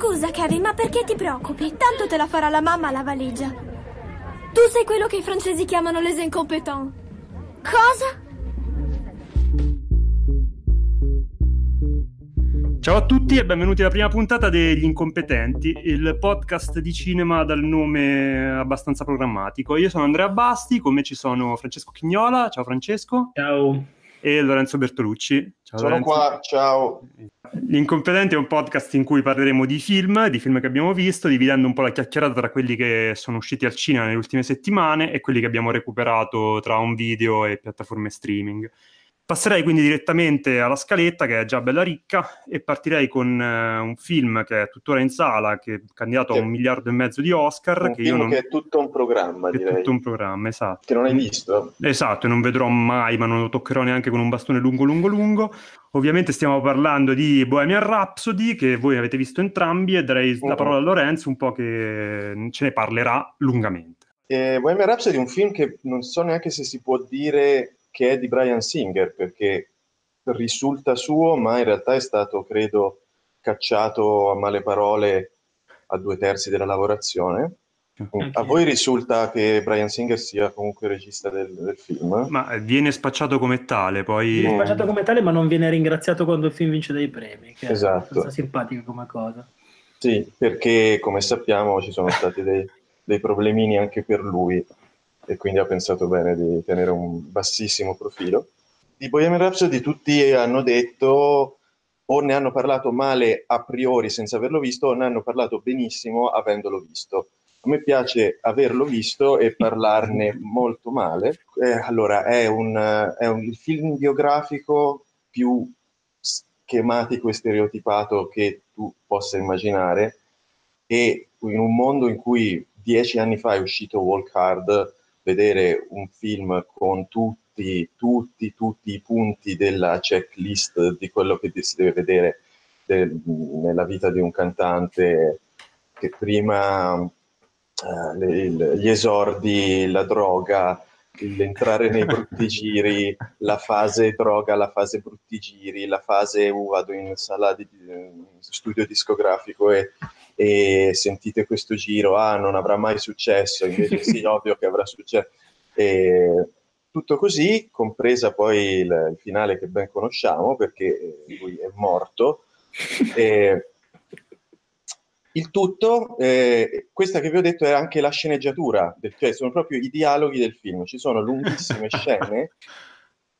Scusa, Kevin, ma perché ti preoccupi? Tanto te la farà la mamma la valigia. Tu sei quello che i francesi chiamano les incompetents. Cosa? Ciao a tutti e benvenuti alla prima puntata degli Incompetenti, il podcast di cinema dal nome abbastanza programmatico. Io sono Andrea Basti, con me ci sono Francesco Chignola, ciao Francesco. Ciao. E Lorenzo Bertolucci. Ciao, sono Lorenzo. qua, ciao. Gli Incompetenti è un podcast in cui parleremo di film, di film che abbiamo visto, dividendo un po' la chiacchierata tra quelli che sono usciti al cinema nelle ultime settimane e quelli che abbiamo recuperato tra un video e piattaforme streaming. Passerei quindi direttamente alla scaletta che è già bella ricca e partirei con eh, un film che è tuttora in sala, che è candidato Che- a un miliardo e mezzo di Oscar. Un che film non... che è tutto un programma, è direi. tutto un programma, esatto. Che non hai visto? Esatto, e non vedrò mai, ma non lo toccherò neanche con un bastone lungo, lungo, lungo. Ovviamente stiamo parlando di Bohemian Rhapsody, che voi avete visto entrambi, e darei la Mhm. parola a Lorenzo un po' che ce ne parlerà lungamente. Eh, Bohemian Rhapsody è un film che non so neanche se si può dire che è di Brian Singer, perché risulta suo, ma in realtà è stato, credo, cacciato a male parole a due terzi della lavorazione. A voi risulta che Brian Singer sia comunque il regista del, del film? Ma viene spacciato come tale, poi... Viene spacciato come tale, ma non viene ringraziato quando il film vince dei premi, che Esatto. è simpatico come cosa. Sì, perché come sappiamo ci sono stati dei, dei problemini anche per lui e quindi ha pensato bene di tenere un bassissimo profilo. Di Bohemian Rhapsody tutti hanno detto o ne hanno parlato male a priori senza averlo visto o ne hanno parlato benissimo avendolo visto. A me piace averlo visto e parlarne molto male. Eh, allora, è un, è un il film biografico più schematico e stereotipato che tu possa immaginare e in un mondo in cui dieci anni fa è uscito Walk Hard, vedere un film con tutti, tutti, tutti i punti della checklist di quello che si deve vedere del- nella vita di un cantante che prima eh, le- gli esordi, la droga, l'entrare nei brutti giri, la fase droga, la fase brutti giri, la fase uh, vado in sala di in studio discografico e, e sentite questo giro, ah non avrà mai successo, invece sì, ovvio che avrà successo. E tutto così, compresa poi il, il finale che ben conosciamo perché eh, lui è morto. E, il tutto, eh, questa che vi ho detto è anche la sceneggiatura, del- cioè sono proprio i dialoghi del film. Ci sono lunghissime scene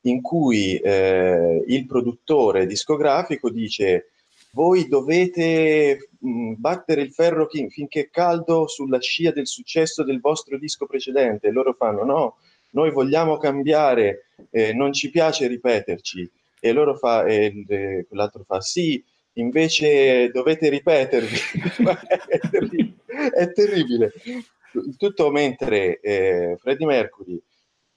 in cui eh, il produttore discografico dice voi dovete mh, battere il ferro chi- finché è caldo sulla scia del successo del vostro disco precedente. Loro fanno no, noi vogliamo cambiare, eh, non ci piace ripeterci. E loro fa, e quell'altro fa sì, invece dovete ripetervi. È, terri- è terribile. Il Tutto mentre eh, Freddie Mercury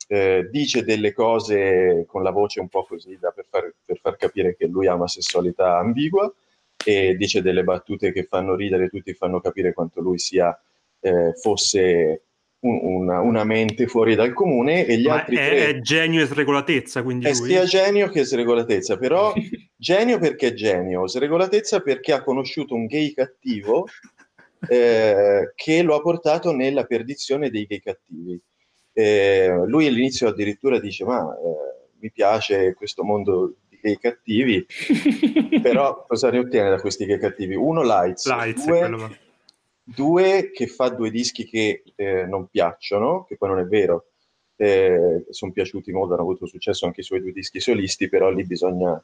eh, dice delle cose con la voce un po' così da- per, far, per far capire che lui ha una sessualità ambigua e dice delle battute che fanno ridere tutti, fanno capire quanto lui sia eh, fosse un- una, una mente fuori dal comune e gli Ma altri è, tre è genio e sregolatezza, quindi è lui... sia genio che sregolatezza, però genio perché è genio, sregolatezza perché ha conosciuto un gay cattivo eh, che lo ha portato nella perdizione dei gay cattivi. Eh, lui all'inizio addirittura dice: Ma eh, mi piace questo mondo gay cattivi, però cosa ne ottiene da questi gay cattivi? Uno, Lights, Lights, due, quello... due che fa due dischi che eh, non piacciono, che poi non è vero, eh, sono piaciuti molto, hanno avuto successo anche i suoi due dischi solisti, però lì bisogna,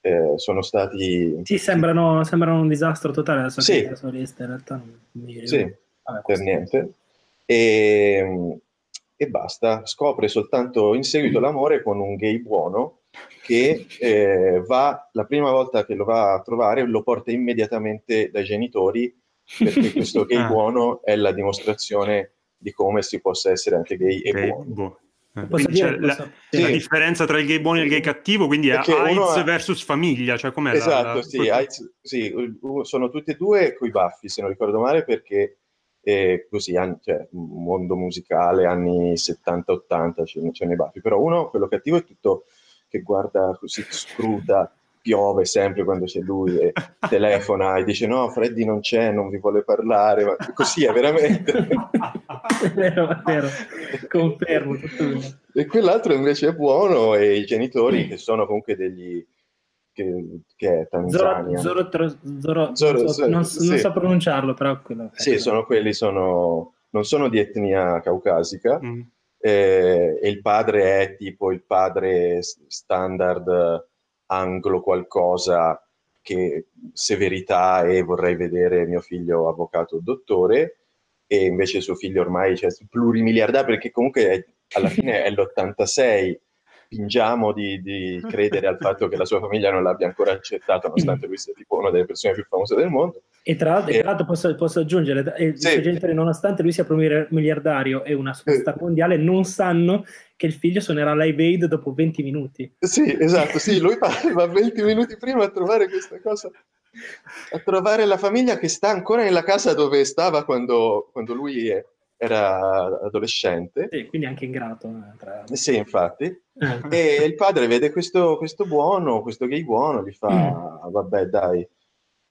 eh, sono stati... Sì, sembrano, sembrano un disastro totale la sua Sì. carriera solista, in realtà non mi. Sì, Vabbè, per niente. E, e basta, scopre soltanto in seguito l'amore con un gay buono che eh, va, la prima volta che lo va a trovare, lo porta immediatamente dai genitori perché questo gay Ah. buono è la dimostrazione di come si possa essere anche gay e Ok, buoni. boh. Eh, dire, c'è la, posso- la Sì. differenza tra il gay buono e il gay cattivo, quindi è Perché AIDS ha- versus famiglia, cioè com'è la- Esatto, la- sì, AIDS- sì, sono tutti e due coi baffi, se non ricordo male, perché eh, così, cioè, mondo musicale, anni 70-80, ce ne, ce ne baffi, però uno, quello cattivo, è tutto che guarda così, scruta, piove sempre quando c'è lui e telefona e dice no, Freddy non c'è, non vi vuole parlare, ma così è veramente. è vero, è vero, confermo. E quell'altro invece è buono e i genitori che sono comunque degli... Che, che è Tanzania. Zoro, Zoro, Zoro, Zoro so, non, sì. non, so pronunciarlo, però... Quello, sì, sono quelli, sono, non sono di etnia caucasica, mm. Eh, e il padre è tipo il padre standard anglo qualcosa che severità e vorrei vedere mio figlio avvocato dottore e invece suo figlio ormai cioè, plurimiliardario perché comunque è, alla fine è l'86 fingiamo di, di, credere al fatto che la sua famiglia non l'abbia ancora accettato, nonostante lui sia tipo una delle persone più famose del mondo. E tra l'altro, e, tra l'altro posso, posso, aggiungere, eh, sì. genitori, nonostante lui sia miliardario e una superstar mondiale, non sanno che il figlio suonerà Live Aid dopo 20 minuti. Sì, esatto, sì, lui va 20 minuti prima a trovare questa cosa, a trovare la famiglia che sta ancora nella casa dove stava quando, quando lui era adolescente. Sì, quindi anche ingrato. Eh, tra... Sì, infatti. Eh. e il padre vede questo, questo, buono, questo gay buono, gli fa, mm. vabbè dai,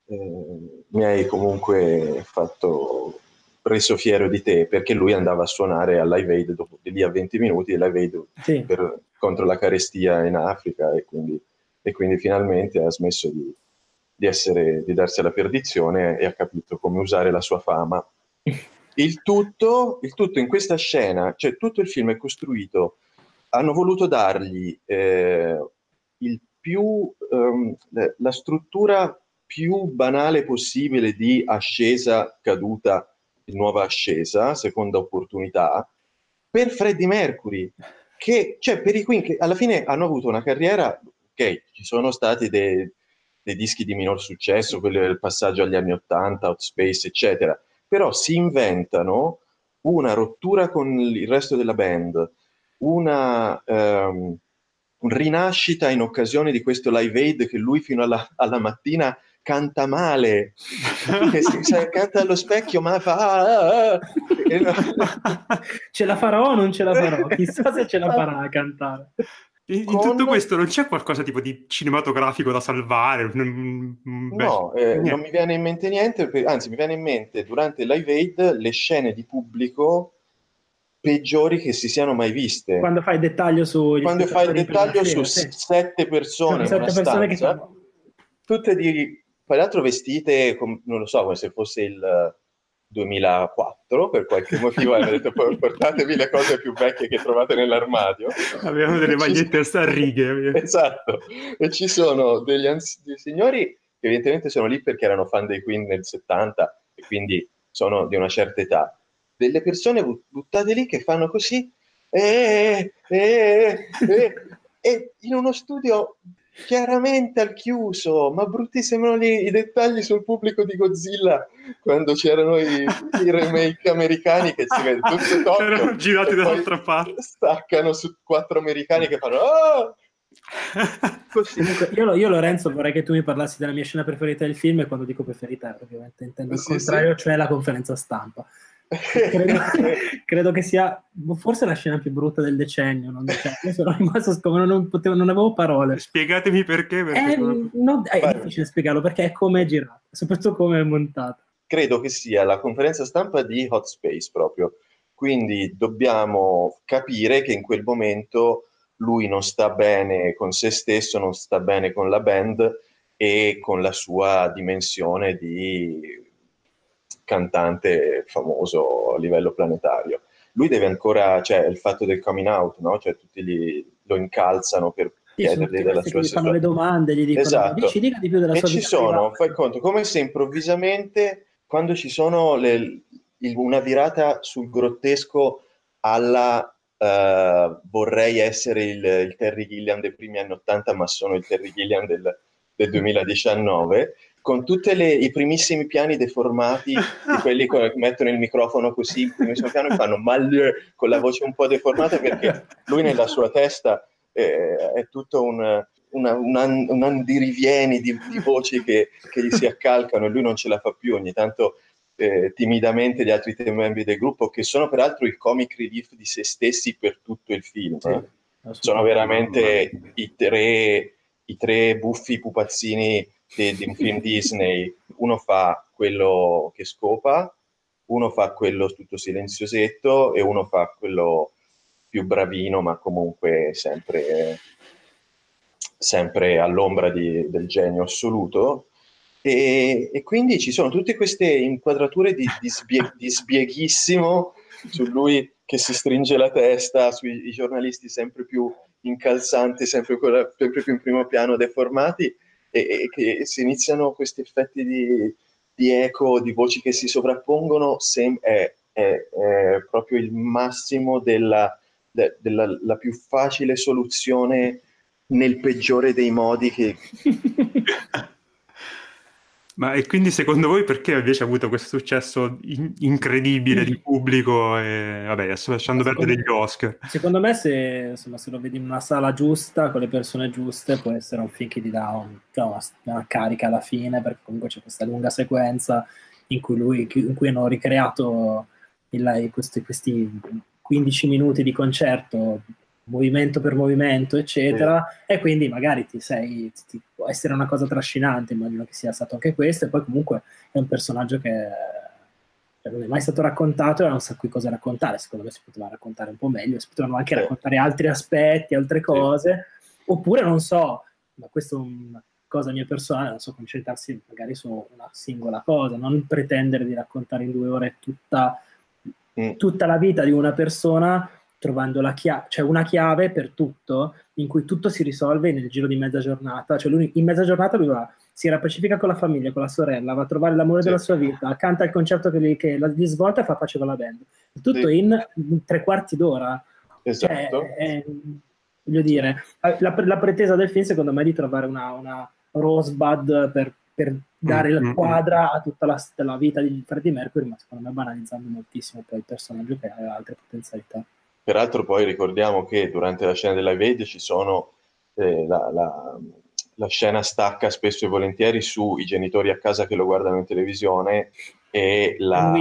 eh, mi hai comunque fatto reso fiero di te, perché lui andava a suonare al Live Aid dopo di lì a 20 minuti, il Live Aid sì. per, contro la carestia in Africa, e quindi, e quindi finalmente ha smesso di, di, essere, di darsi alla perdizione e ha capito come usare la sua fama Il tutto, il tutto in questa scena, cioè tutto il film è costruito, hanno voluto dargli eh, il più, um, la struttura più banale possibile di ascesa, caduta, nuova ascesa, seconda opportunità, per Freddie Mercury, che, cioè per i Queen, che alla fine hanno avuto una carriera, ok, ci sono stati dei, dei dischi di minor successo, quelli del passaggio agli anni 80, Hot Space, eccetera, però si inventano una rottura con il resto della band, una um, rinascita in occasione di questo live aid che lui fino alla, alla mattina canta male, cioè, canta allo specchio ma fa... Ah, ah, ah. ce la farò o non ce la farò? Chissà se ce la farà a cantare. In, in tutto questo non c'è qualcosa tipo di cinematografico da salvare? no, eh, non mi viene in mente niente, anzi mi viene in mente durante Live Aid le scene di pubblico peggiori che si siano mai viste. Quando fai il dettaglio su... Quando fai il dettaglio su sì. sette persone, sette persone stanza, che sono... tutte di, tra l'altro vestite, com, non lo so, come se fosse il 2004 per qualche motivo hanno detto portatevi le cose più vecchie che trovate nell'armadio. Avevano delle magliette a righe esatto. E ci sono degli anzi- dei signori che evidentemente sono lì perché erano fan dei Queen nel 70 e quindi sono di una certa età. Delle persone buttate lì che fanno così e, e, e, e in uno studio chiaramente al chiuso, ma brutti sembrano i dettagli sul pubblico di Godzilla quando c'erano i, i remake americani che si vede tutto Tokyo, erano girati dall'altra parte staccano su quattro americani che fanno oh! Io, io, Lorenzo vorrei che tu mi parlassi della mia scena preferita del film e quando dico preferita ovviamente intendo il sì, contrario, sì. cioè la conferenza stampa credo, credo, che sia forse la scena più brutta del decennio. Non, cioè, io sono rimasto scomodo, non, potevo, non avevo parole. Spiegatemi perché. perché è, no, è difficile spiegarlo perché è come è girata, soprattutto come è montata. Credo che sia la conferenza stampa di Hot Space proprio. Quindi dobbiamo capire che in quel momento lui non sta bene con se stesso, non sta bene con la band e con la sua dimensione di cantante famoso a livello planetario. Lui deve ancora, cioè il fatto del coming out, no? Cioè tutti gli, lo incalzano per chiedergli della sua sessualità. fanno le domande, gli dicono esatto. ci dica di più della e sua ci sono, privata. fai conto, come se improvvisamente quando ci sono le, il, una virata sul grottesco alla uh, vorrei essere il, il, Terry Gilliam dei primi anni 80 ma sono il Terry Gilliam del, del 2019 con tutti i primissimi piani deformati di quelli che mettono il microfono così, il primissimo piano e fanno mal con la voce un po' deformata perché lui nella sua testa eh, è tutto un, una, un, un andirivieni di, di voci che, che, gli si accalcano e lui non ce la fa più, ogni tanto eh, timidamente gli altri tre membri del gruppo, che sono peraltro il comic relief di se stessi per tutto il film. Sì, sono veramente i tre i tre buffi pupazzini di, di un film Disney, uno fa quello che scopa, uno fa quello tutto silenziosetto e uno fa quello più bravino, ma comunque sempre, sempre all'ombra di, del genio assoluto. E, e, quindi ci sono tutte queste inquadrature di, di, sbie, di sbieghissimo su lui che si stringe la testa, sui giornalisti sempre più incalzanti, sempre, sempre più in primo piano deformati, e, e che si iniziano questi effetti di, di eco, di voci che si sovrappongono, sem- è, è, è, proprio il massimo della, de, della la più facile soluzione nel peggiore dei modi che... Ma e quindi secondo voi perché invece ha avuto questo successo in- incredibile di pubblico? E, vabbè, adesso lasciando perdere gli Oscar. Secondo me se, insomma, se, lo vedi in una sala giusta, con le persone giuste, può essere un film che ti dà un, una, una, carica alla fine, perché comunque c'è questa lunga sequenza in cui, lui, in cui hanno ricreato il, questi, questi 15 minuti di concerto movimento per movimento, eccetera, sì. e quindi magari ti sei, ti, può essere una cosa trascinante, immagino che sia stato anche questo, e poi comunque è un personaggio che cioè, non è mai stato raccontato e ha un sacco di cose da raccontare, secondo me si poteva raccontare un po' meglio, si potevano anche sì. raccontare altri aspetti, altre cose, sì. oppure non so, ma questo è una cosa mia personale, non so, concentrarsi magari su una singola cosa, non pretendere di raccontare in due ore tutta, mm. tutta la vita di una persona trovando la chiave, cioè una chiave per tutto, in cui tutto si risolve nel giro di mezza giornata. Cioè lui, in mezza giornata lui va, si rapacifica con la famiglia, con la sorella, va a trovare l'amore sì. della sua vita, canta il concerto che, gli, che gli svolta e fa pace con la band. Tutto sì. in, tre quarti d'ora. Esatto. Cioè, è, voglio dire, la, la, pretesa del film secondo me è di trovare una, una Rosebud per, per dare mm-hmm. la mm, mm. quadra a tutta la, la, vita di Freddie Mercury, ma secondo me banalizzando moltissimo poi il personaggio che aveva altre potenzialità. Peraltro poi ricordiamo che durante la scena della Aid ci sono eh, la, la, la, scena stacca spesso e volentieri sui genitori a casa che lo guardano in televisione e la,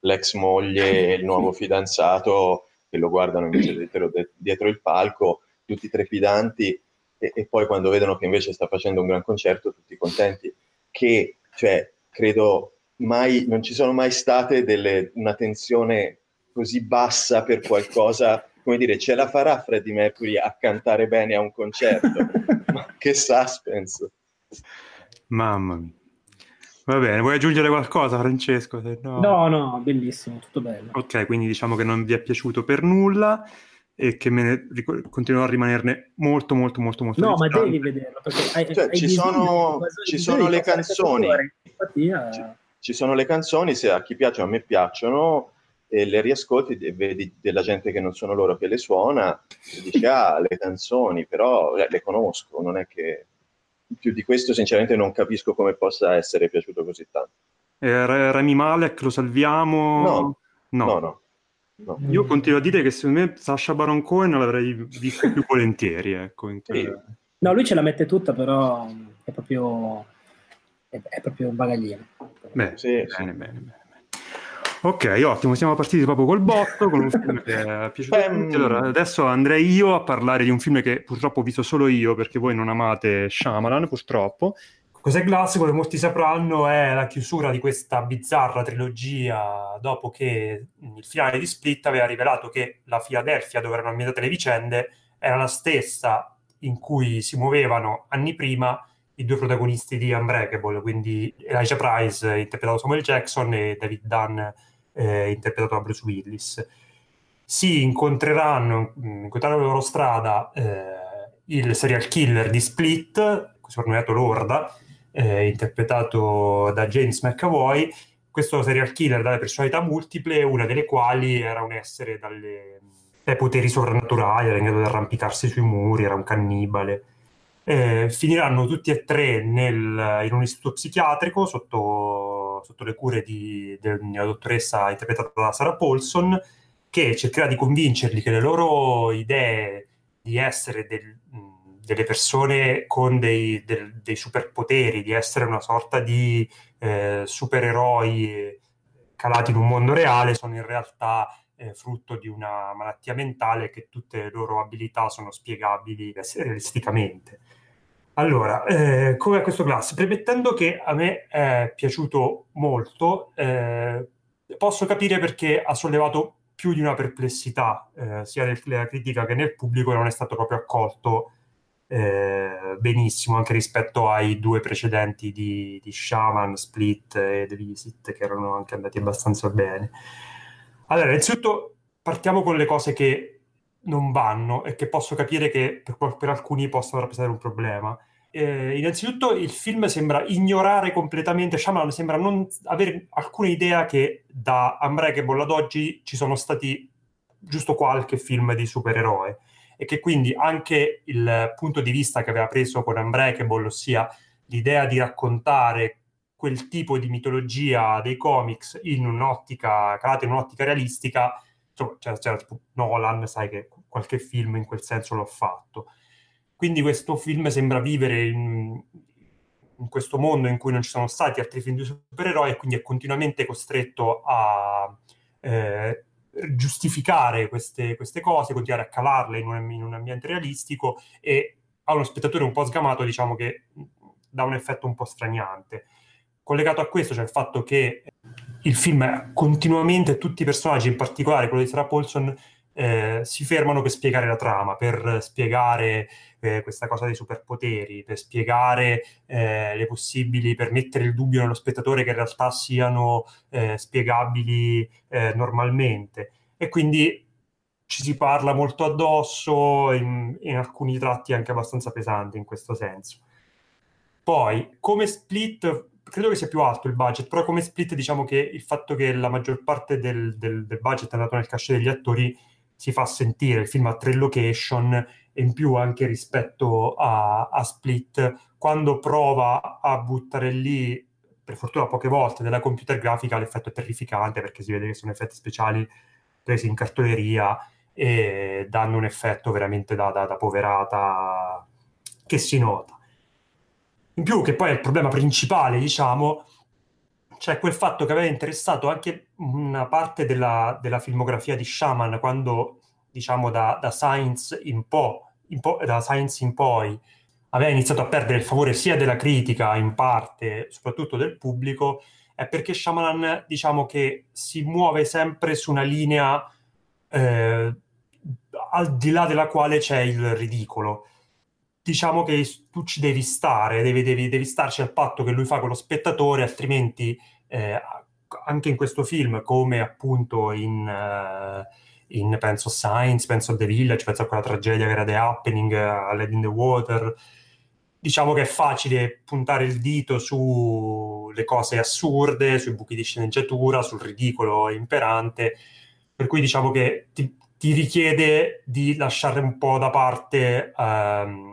l'ex moglie e il nuovo fidanzato che lo guardano invece dietro, dietro il palco, tutti trepidanti. E, e, poi quando vedono che invece sta facendo un gran concerto tutti contenti, che cioè, credo mai, non ci sono mai state delle, una tensione così bassa per qualcosa, come dire, ce la farà Freddie Mercury a cantare bene a un concerto? Ma che suspense! Mamma mia. Va bene, vuoi aggiungere qualcosa Francesco? No... no, no, bellissimo, tutto bello. Ok, quindi diciamo che non vi è piaciuto per nulla e che me ne ric- continuerò a rimanerne molto molto molto molto no ma devi vederlo perché hai, cioè, hai ci, sono, ci sono le canzoni Infatti, eh... ci, ci, sono le canzoni se a chi piacciono a me piacciono e le riascolti e vedi della gente che non sono loro che le suona e dici ah le canzoni però le, le conosco non è che più di questo sinceramente non capisco come possa essere piaciuto così tanto eh, Remy Malek lo salviamo no no, no, no. No. Io continuo a dire che secondo me Sasha Baron Cohen l'avrei visto più volentieri. Ecco, sì. No, lui ce la mette tutta, però è proprio, è, è proprio un bagaglino. Beh, sì, bene, sì. bene, bene. Ok, ottimo, siamo partiti proprio col botto, con un film che è piaciuto a tutti. Allora, adesso andrei io a parlare di un film che purtroppo ho visto solo io, perché voi non amate Shyamalan, purtroppo. Cos'è classico, come molti sapranno, è la chiusura di questa bizzarra trilogia dopo che il finale di Split aveva rivelato che la Philadelphia, dove erano ambientate le vicende, era la stessa in cui si muovevano anni prima i due protagonisti di Unbreakable, quindi Elijah Price, interpretato da Samuel Jackson, e David Dunn, eh, interpretato da Bruce Willis. Si incontreranno, mm, incontreranno la loro strada eh, il serial killer di Split, soprannominato Lorda, eh, interpretato da James McAvoy. Questo serial killer dalle personalità multiple, una delle quali era un essere dalle, dai poteri sovrannaturali, era in grado di arrampicarsi sui muri, era un cannibale. Eh, finiranno tutti e tre nel, in un istituto psichiatrico sotto sotto le cure di, una dottoressa interpretata da Sarah Paulson, che cercherà di convincerli che le loro idee di essere del, delle persone con dei, del, dei, superpoteri, di essere una sorta di eh, supereroi calati in un mondo reale, sono in realtà eh, frutto di una malattia mentale che tutte le loro abilità sono spiegabili realisticamente. Allora, eh, come a questo class, premettendo che a me è piaciuto molto, eh, posso capire perché ha sollevato più di una perplessità, eh, sia nella critica che nel pubblico, non è stato proprio accolto eh, benissimo anche rispetto ai due precedenti di, di Shaman, Split e The Visit, che erano anche andati abbastanza bene. Allora, innanzitutto partiamo con le cose che non vanno e che posso capire che per, per alcuni possono rappresentare un problema. Eh, innanzitutto il film sembra ignorare completamente, Shyamalan sembra non avere alcuna idea che da Unbreakable ad oggi ci sono stati giusto qualche film di supereroe e che quindi anche il punto di vista che aveva preso con Unbreakable, ossia l'idea di raccontare quel tipo di mitologia dei comics in un'ottica, calata in un'ottica realistica, insomma, c'era, c'era tipo Nolan, sai che qualche film in quel senso l'ho fatto. Quindi questo film sembra vivere in, in questo mondo in cui non ci sono stati altri film di supereroi e quindi è continuamente costretto a eh, giustificare queste, queste, cose, continuare a calarle in un, in un, ambiente realistico e a uno spettatore un po' sgamato diciamo che dà un effetto un po' straniante. Collegato a questo c'è il fatto che il film continuamente, tutti i personaggi, in particolare quello di Sarah Paulson, eh, si fermano per spiegare la trama, per spiegare eh, questa cosa dei superpoteri, per spiegare eh, le possibili, per mettere il dubbio nello spettatore che in realtà siano eh, spiegabili eh, normalmente. E quindi ci si parla molto addosso, in, in alcuni tratti anche abbastanza pesanti in questo senso. Poi, come split, credo che sia più alto il budget, però come split diciamo che il fatto che la maggior parte del, del, del budget è andato nel cachet degli attori si fa sentire, il film ha tre location e in più anche rispetto a, a Split, quando prova a buttare lì, per fortuna poche volte, della computer grafica l'effetto è terrificante perché si vede che sono effetti speciali presi in cartoleria e danno un effetto veramente da, da, da poverata che si nota. In più, che poi è il problema principale, diciamo, c'è quel fatto che aveva interessato anche una parte della, della filmografia di Shaman quando, diciamo, da, da, Science in po', in po', da Science in poi aveva iniziato a perdere il favore sia della critica, in parte, soprattutto del pubblico, è perché Shyamalan, diciamo che si muove sempre su una linea eh, al di là della quale c'è il ridicolo diciamo che tu ci devi stare, devi, devi, devi, starci al patto che lui fa con lo spettatore, altrimenti eh, anche in questo film, come appunto in, uh, in, penso Science, penso a The Village, penso a quella tragedia che era The Happening, a Led in the Water, diciamo che è facile puntare il dito sulle cose assurde, sui buchi di sceneggiatura, sul ridicolo imperante, per cui diciamo che ti, ti richiede di lasciare un po' da parte um,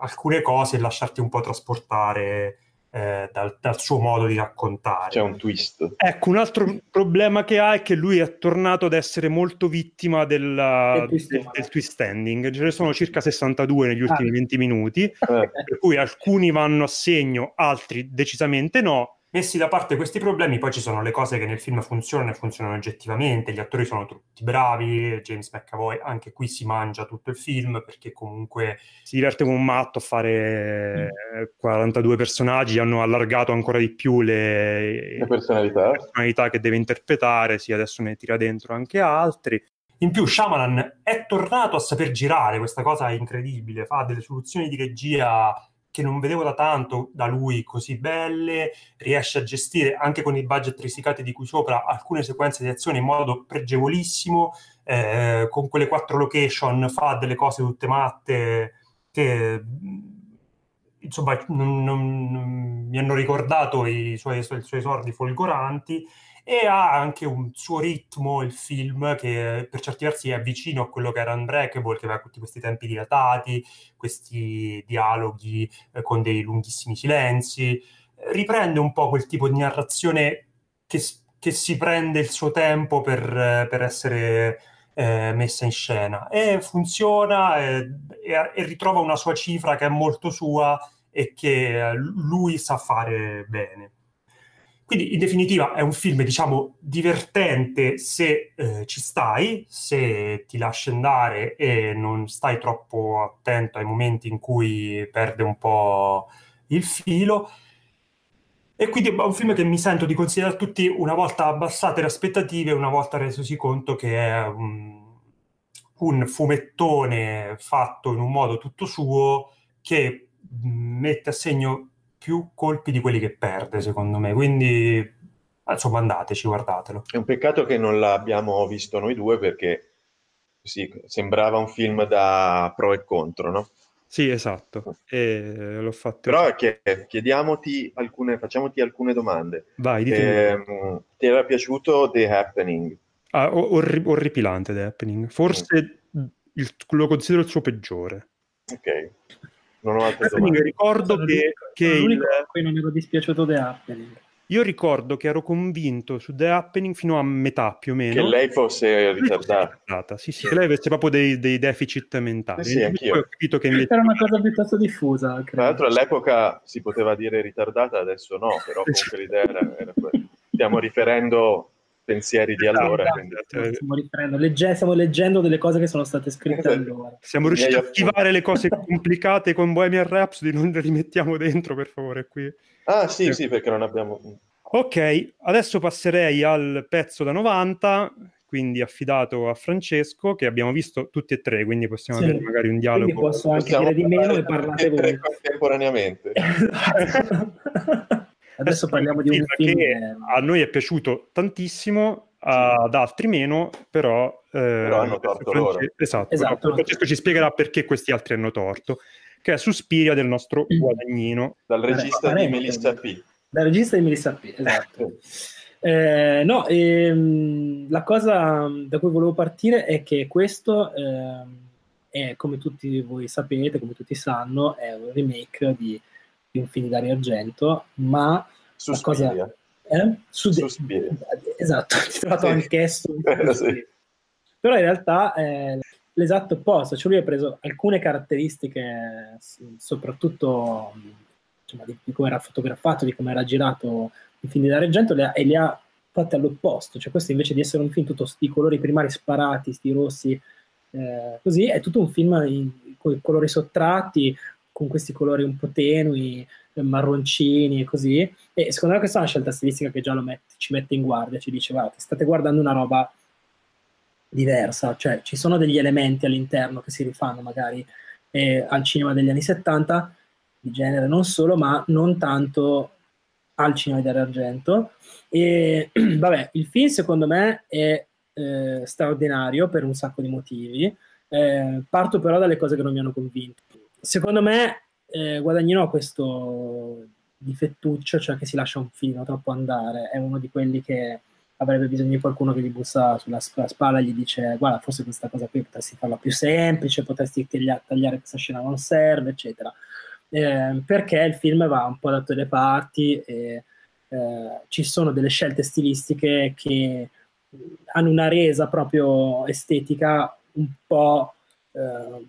alcune cose e lasciarti un po' trasportare eh, dal, dal, suo modo di raccontare. C'è un twist. Ecco, un altro problema che ha è che lui è tornato ad essere molto vittima della, twist, del, del, twist ending. Ce ne sono circa 62 negli ultimi ah. 20 minuti, eh. per cui alcuni vanno a segno, altri decisamente no Messi da parte questi problemi, poi ci sono le cose che nel film funzionano e funzionano oggettivamente, gli attori sono tutti bravi, James McAvoy anche qui si mangia tutto il film perché comunque si diverte come un matto a fare mm. 42 personaggi, hanno allargato ancora di più le, le personalità. personalità che deve interpretare, sì, adesso ne tira dentro anche altri. In più Shyamalan è tornato a saper girare, questa cosa è incredibile, fa delle soluzioni di regia che non vedevo da tanto da lui così belle, riesce a gestire anche con i budget risicati di cui sopra alcune sequenze di azione in modo pregevolissimo, eh, con quelle quattro location fa delle cose tutte matte che insomma non, non, non, mi hanno ricordato i suoi, i suoi esordi folgoranti e ha anche un suo ritmo il film che per certi versi è vicino a quello che era Unbreakable, che aveva tutti questi tempi dilatati, questi dialoghi eh, con dei lunghissimi silenzi, riprende un po' quel tipo di narrazione che, che si prende il suo tempo per, per essere eh, messa in scena e funziona e, e, e ritrova una sua cifra che è molto sua e che lui sa fare bene. Quindi in definitiva è un film, diciamo, divertente se eh, ci stai, se ti lasci andare e non stai troppo attento ai momenti in cui perde un po' il filo. E quindi è un film che mi sento di consigliare a tutti una volta abbassate le aspettative, una volta resosi conto che è un, un fumettone fatto in un modo tutto suo che mette a segno più colpi di quelli che perde, secondo me. Quindi, insomma, andateci, guardatelo. È un peccato che non l'abbiamo visto noi due perché sì, sembrava un film da pro e contro, no? Sì, esatto. E l'ho fatto. Però chiediamoti alcune, facciamoti alcune domande. Vai, eh, ti era piaciuto The Happening? Ah, orri- orripilante The Happening. Forse mm. il, lo considero il suo peggiore. Ok. Non ho altre domande. Ricordo che, che il... cui non ero dispiaciuto The Happening. Io ricordo che ero convinto su The Happening fino a metà più o meno. Che lei fosse ritardata. Sì, sì, che lei avesse proprio dei, dei deficit mentali. Sì, sì anch'io. Ho capito che invece... Era una cosa piuttosto diffusa. Credo. Tra l'altro all'epoca si poteva dire ritardata, adesso no, però comunque l'idea era, era quella. Stiamo riferendo pensieri di allora. Esatto, quindi... stiamo, riprendo, legge, stiamo leggendo delle cose che sono state scritte esatto. allora. Siamo riusciti a schivare le cose complicate con Bohemian Rhapsody, non le rimettiamo dentro per favore qui. Ah sì, eh. sì, perché non abbiamo... Ok, adesso passerei al pezzo da 90, quindi affidato a Francesco, che abbiamo visto tutti e tre, quindi possiamo sì. avere magari un dialogo. Quindi posso anche possiamo dire di meno e parlate voi. Contemporaneamente. Adesso parliamo di un film che a noi è piaciuto tantissimo, ad altri meno, però, eh, però hanno torto loro. Esatto, esatto. Francesco ci spiegherà perché questi altri hanno torto, che è Suspiria del nostro mm. Guadagnino. Dal regista Vabbè, di Melissa P. Dal regista di Melissa P, esatto. Eh, no, ehm, la cosa da cui volevo partire è che questo ehm, è, come tutti voi sapete, come tutti sanno, è un remake di di un film di Dario Argento, ma Suspiria. cosa... Eh? Su Suspiria. Esatto, ho trovato sì. anch'esso. Eh, sì. Però in realtà è l'esatto opposto, cioè lui ha preso alcune caratteristiche, soprattutto insomma, di, di, come era fotografato, di come era girato il film di Dario Argento, le ha, e le ha fatte all'opposto. Cioè questo invece di essere un film tutto di colori primari sparati, sti rossi, eh, così, è tutto un film con i colori sottratti, con questi colori un po' tenui, eh, marroncini e così. E secondo me questa è una scelta stilistica che già mette, ci mette in guardia, ci dice guarda, state guardando una roba diversa, cioè ci sono degli elementi all'interno che si rifanno magari eh, al cinema degli anni 70, di genere non solo, ma non tanto al cinema dell'argento. E vabbè, il film secondo me è eh, straordinario per un sacco di motivi. Eh, parto però dalle cose che non mi hanno convinto secondo me eh, Guadagnino ha questo difettuccio, cioè che si lascia un filino troppo andare, è uno di quelli che avrebbe bisogno di qualcuno che gli bussa sulla spalla e gli dice guarda forse questa cosa qui potresti farla più semplice, potresti tagliare, tagliare questa scena non serve, eccetera. Eh, perché il film va un po' da tutte le parti e eh, ci sono delle scelte stilistiche che hanno una resa proprio estetica un po' eh,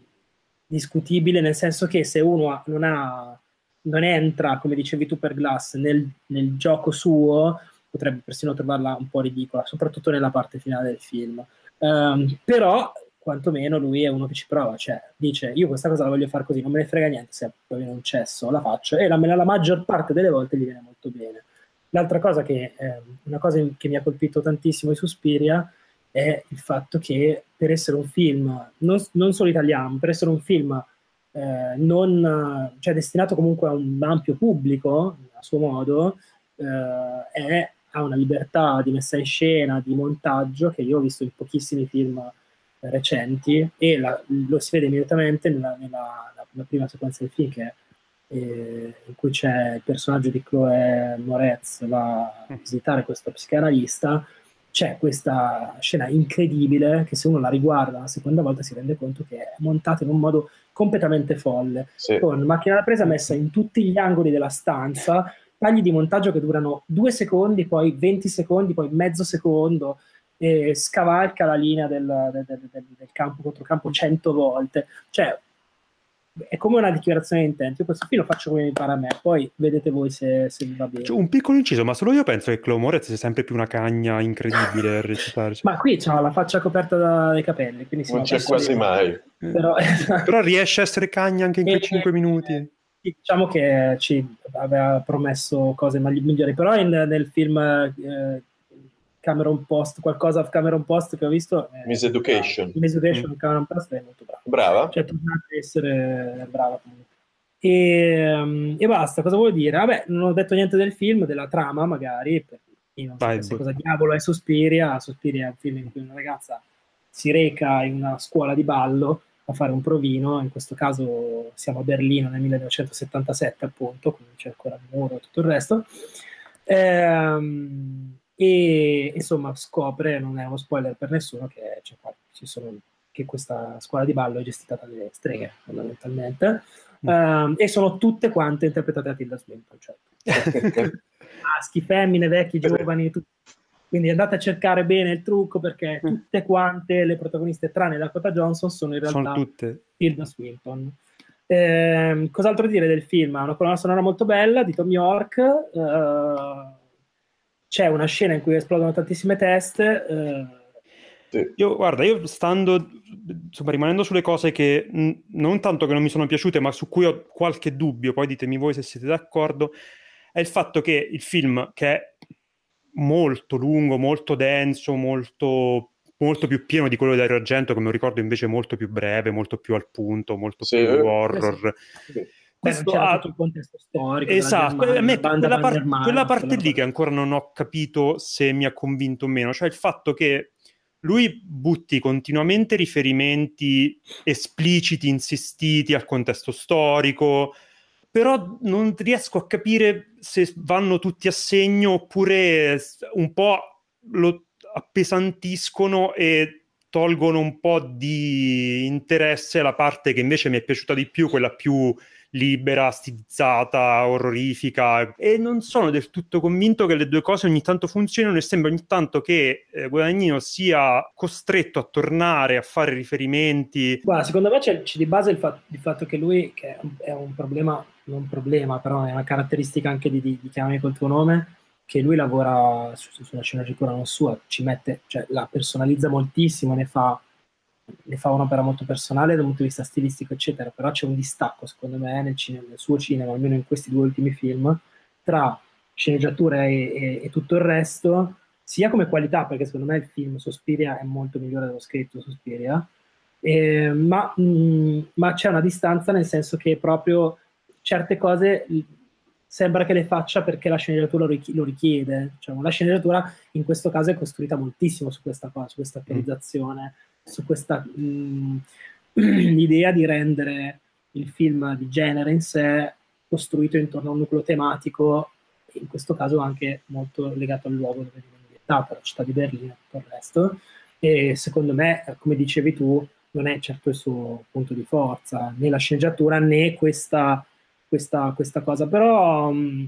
discutibile, nel senso che se uno non, ha, non entra, come dicevi tu per Glass, nel, nel, gioco suo, potrebbe persino trovarla un po' ridicola, soprattutto nella parte finale del film. Um, però, quantomeno, lui è uno che ci prova, cioè dice io questa cosa la voglio fare così, non me ne frega niente se poi viene un cesso, la faccio e la, la maggior parte delle volte gli viene molto bene. L'altra cosa che, eh, una cosa che mi ha colpito tantissimo di Suspiria è il fatto che per essere un film, non, non solo italiano, per essere un film eh, non, cioè destinato comunque a un ampio pubblico, a suo modo, eh, è, ha una libertà di messa in scena, di montaggio che io ho visto in pochissimi film recenti e la, lo si vede immediatamente nella, nella, nella, prima sequenza del film che eh, in cui c'è il personaggio di Chloe Moretz va a visitare questo psicanalista c'è questa scena incredibile che se uno la riguarda la seconda volta si rende conto che è montata in un modo completamente folle, sì. con macchina da presa messa in tutti gli angoli della stanza, tagli di montaggio che durano due secondi, poi 20 secondi, poi mezzo secondo, e scavalca la linea del, del, del, del campo contro campo cento volte. Cioè, è come una dichiarazione di intenti. Io questo film lo faccio come mi pare a me, poi vedete voi se, se vi va bene. Cioè, un piccolo inciso, ma solo io penso che Chloe Moretz sia sempre più una cagna incredibile a recitare. ma qui c'ha la faccia coperta dai capelli, quindi non c'è quasi mai. Però... Però... riesce a essere cagna anche in quei 5 minuti. Diciamo che ci aveva promesso cose migliori, però in, nel film eh, Cameron Post, qualcosa Cameron Post che ho visto. È, Miss Education. Miss Education, mm. Cameron Post è molto brava. Brava? Cioè, tornate a essere brava E, um, e, basta, cosa vuol dire? Vabbè, non ho detto niente del film, della trama magari, per chi non Vai, sa cosa diavolo è Suspiria. Suspiria è un film in cui una ragazza si reca in una scuola di ballo a fare un provino, in questo caso siamo a Berlino nel 1977 appunto, quindi c'è ancora il muro e tutto il resto. Ehm, e insomma scopre, non è uno spoiler per nessuno, che, cioè, sono, che questa scuola di ballo è gestita dalle streghe fondamentalmente mm. um, e sono tutte quante interpretate da Tilda Swinton, cioè, maschi, femmine, vecchi, giovani, tutti. quindi andate a cercare bene il trucco perché mm. tutte quante le protagoniste tranne Dakota Johnson sono in realtà. Tilda Swinton. Eh, cos'altro dire del film? Ha una colonna sonora molto bella di Tom York. Uh, c'è una scena in cui esplodono tantissime teste. Eh... Io, guarda, io stando, insomma, rimanendo sulle cose che mh, non tanto che non mi sono piaciute, ma su cui ho qualche dubbio, poi ditemi voi se siete d'accordo, è il fatto che il film, che è molto lungo, molto denso, molto, molto più pieno di quello di Dario Argento, che mi ricordo invece molto più breve, molto più al punto, molto sì, più horror. Sì, sì questo ha tutto il contesto storico. Esatto, a me quella, par- quella parte lì che ancora non ho capito se mi ha convinto o meno, cioè il fatto che lui butti continuamente riferimenti espliciti, insistiti al contesto storico, però non riesco a capire se vanno tutti a segno oppure un po' lo appesantiscono e tolgono un po' di interesse alla parte che invece mi è piaciuta di più, quella più libera, stilizzata, orrorifica e non sono del tutto convinto che le due cose ogni tanto funzionino e sembra ogni tanto che eh, Guadagnino sia costretto a tornare a fare riferimenti. Guarda, secondo me c'è, c'è di base il, fatto, il fatto che lui, che è un problema, non un problema, però è una caratteristica anche di, di, di chiamami col tuo nome, che lui lavora su, sulla sceneggiatura non sua, ci mette, cioè la personalizza moltissimo, ne fa ne fa un'opera molto personale dal punto di vista stilistico, eccetera, però c'è un distacco, secondo me, nel, cinema, nel suo cinema, almeno in questi due ultimi film, tra sceneggiatura e, e, e, tutto il resto, sia come qualità, perché secondo me il film Sospiria è molto migliore dello scritto Sospiria, eh, ma, mh, mm, ma, c'è una distanza nel senso che proprio certe cose sembra che le faccia perché la sceneggiatura lo, richiede. Cioè, la sceneggiatura in questo caso è costruita moltissimo su questa cosa, su questa teorizzazione. Mm su questa mh, mm, idea di rendere il film di genere in sé costruito intorno a un nucleo tematico, in questo caso anche molto legato al luogo dove viene ambientato, la città di Berlino e tutto il resto. E secondo me, come dicevi tu, non è certo il suo punto di forza, né la sceneggiatura né questa, questa, questa cosa, però mm,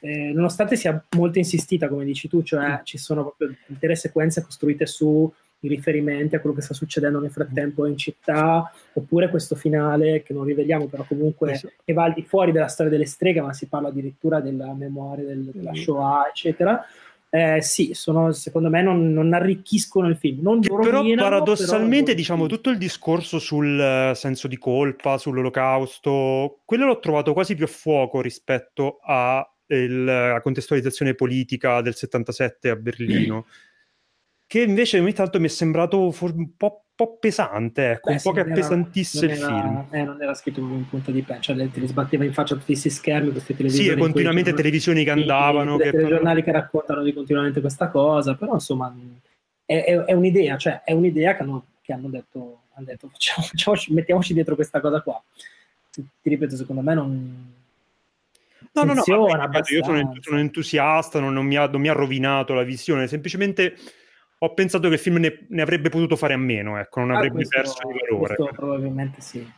eh, nonostante sia molto insistita, come dici tu, cioè ci sono proprio intere sequenze costruite su i riferimenti a quello che sta succedendo nel frattempo in città, oppure questo finale che non riveliamo, però comunque che va al di fuori della storia delle streghe, ma si parla addirittura della memoria del, della Shoah, eccetera. Eh, sì, sono, secondo me non, non, arricchiscono il film. Non però paradossalmente, però diciamo, tutto il discorso sul uh, senso di colpa, sull'olocausto, quello l'ho trovato quasi più a fuoco rispetto alla contestualizzazione politica del 77 a Berlino. che invece ogni tanto mi è sembrato for- un po', pesante, ecco, Beh, un po' che appesantisse il era, film. Eh, non era scritto in un punto di pensa, cioè, te li sbatteva in faccia tutti questi schermi, queste televisioni. Sì, continuamente televisioni che andavano. Che telegiornali che raccontano di continuamente questa cosa, però insomma è, è, è un'idea, cioè è un'idea che hanno, che hanno detto, hanno detto facciamo, facciamoci, mettiamoci dietro questa cosa qua. Ti, ti ripeto, secondo me non... No, no, no, io sono, sono entusiasta, non, non, mi ha, non mi ha rovinato la visione, semplicemente ho pensato che il film ne, ne avrebbe potuto fare a meno, ecco, non ah, avrebbe questo, perso di valore. Questo probabilmente sì.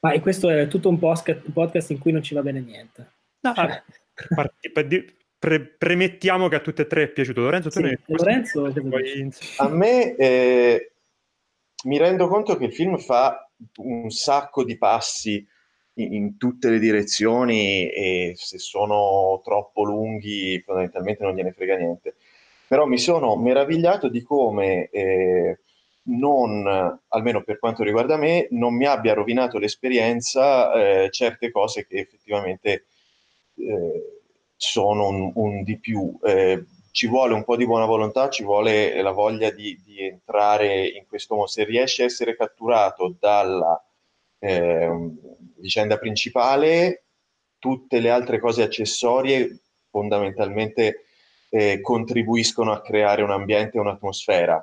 Ma questo è tutto un podcast, in cui non ci va bene niente. No, cioè... Parti, pre, premettiamo che a tutte e tre è piaciuto. Lorenzo, tu sì, ne Lorenzo A me eh, mi rendo conto che il film fa un sacco di passi in, in, tutte le direzioni e se sono troppo lunghi fondamentalmente non gliene frega niente. Però mi sono meravigliato di come eh, non, almeno per quanto riguarda me, non mi abbia rovinato l'esperienza eh, certe cose che effettivamente eh, sono un, un, di più. Eh, ci vuole un po' di buona volontà, ci vuole la voglia di, di entrare in questo mondo. Se riesci a essere catturato dalla ehm, vicenda principale, tutte le altre cose accessorie fondamentalmente eh, contribuiscono a creare un ambiente e un'atmosfera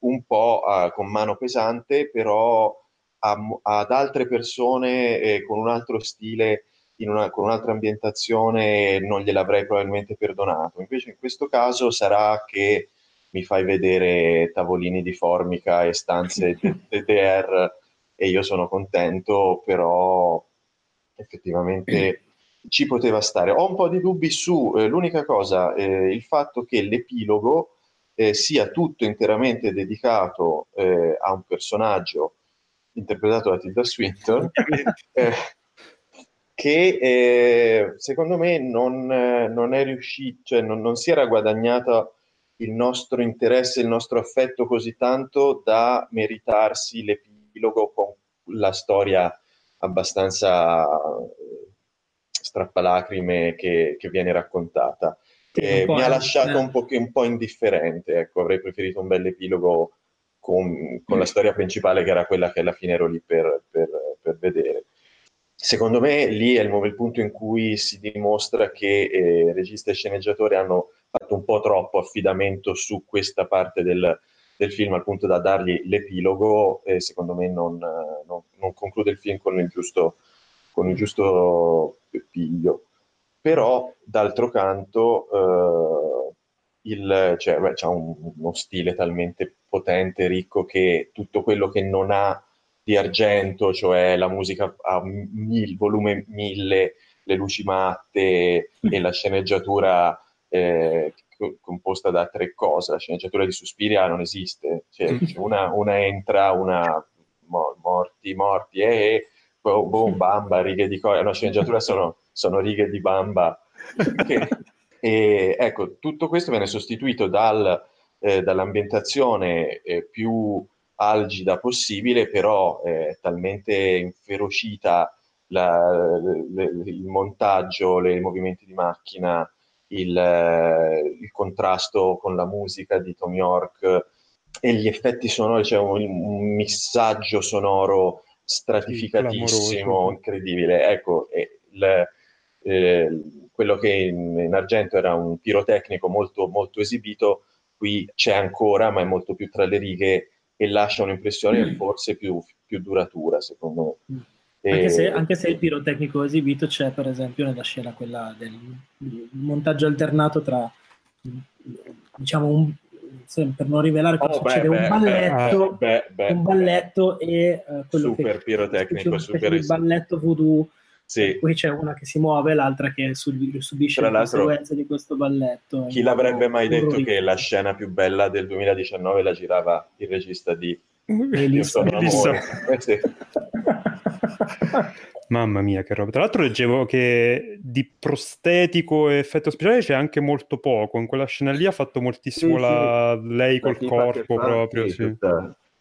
un po' uh, con mano pesante, però a, ad altre persone eh, con un altro stile, una, con un'altra ambientazione, non gliel'avrei probabilmente perdonato. Invece in questo caso sarà che mi fai vedere tavolini di formica e stanze DDR e io sono contento, però effettivamente ci poteva stare. Ho un po' di dubbi su eh, l'unica cosa, eh, il fatto che l'epilogo eh, sia tutto interamente dedicato eh, a un personaggio interpretato da Tilda Swinton, eh, che eh, secondo me non, non, è riuscito, cioè non, non si era guadagnata il nostro interesse, il nostro affetto così tanto da meritarsi l'epilogo con la storia abbastanza strappalacrime che, che viene raccontata. Eh, mi ha lasciato un po', un po', indifferente, ecco, avrei preferito un bel epilogo con, con, la storia principale che era quella che alla fine ero lì per, per, per vedere. Secondo me lì è il, il, punto in cui si dimostra che eh, regista e sceneggiatore hanno fatto un po' troppo affidamento su questa parte del, del film al punto da dargli l'epilogo e secondo me non, non, non conclude il film con il giusto, con il giusto piglio però d'altro canto eh, il, cioè, c'ha un, uno stile talmente potente, ricco, che tutto quello che non ha di argento, cioè la musica a mil, volume 1000, le luci matte e la sceneggiatura eh, composta da tre cose. La sceneggiatura di Suspiria non esiste, cioè, una, una, entra, una morti, morti e boom, boom, bamba, righe di cose. Una sceneggiatura sono sono righe di bamba. Che, e, ecco, tutto questo viene sostituito dal, eh, dall'ambientazione eh, più algida possibile, però è talmente inferocita la, le, il montaggio, le, i movimenti di macchina, il, eh, il, contrasto con la musica di Tom York e gli effetti sonori, c'è cioè un, un missaggio sonoro stratificatissimo, incredibile. Ecco, il, eh, quello che in, in, argento era un pirotecnico molto, molto esibito, qui c'è ancora, ma è molto più tra le righe e lascia un'impressione mm. forse più, più, duratura, secondo me. Mm. Anche, se, anche, se, il pirotecnico esibito c'è, per esempio, nella scena quella del montaggio alternato tra, diciamo, un, per non rivelare cosa oh, succede, beh, un, balletto, beh, beh, un balletto e uh, quello super che, pirotecnico, super il balletto voodoo sì. Poi c'è una che si muove, l'altra che subisce le conseguenze di questo balletto. Chi l'avrebbe mai detto che la scena più bella del 2019 la girava il regista di Elissa. Elissa. Sì. Mamma mia, che roba. Tra l'altro leggevo che di prostetico e effetto speciale c'è anche molto poco. In quella scena lì ha fatto moltissimo sì, la... lei col corpo proprio. Sì.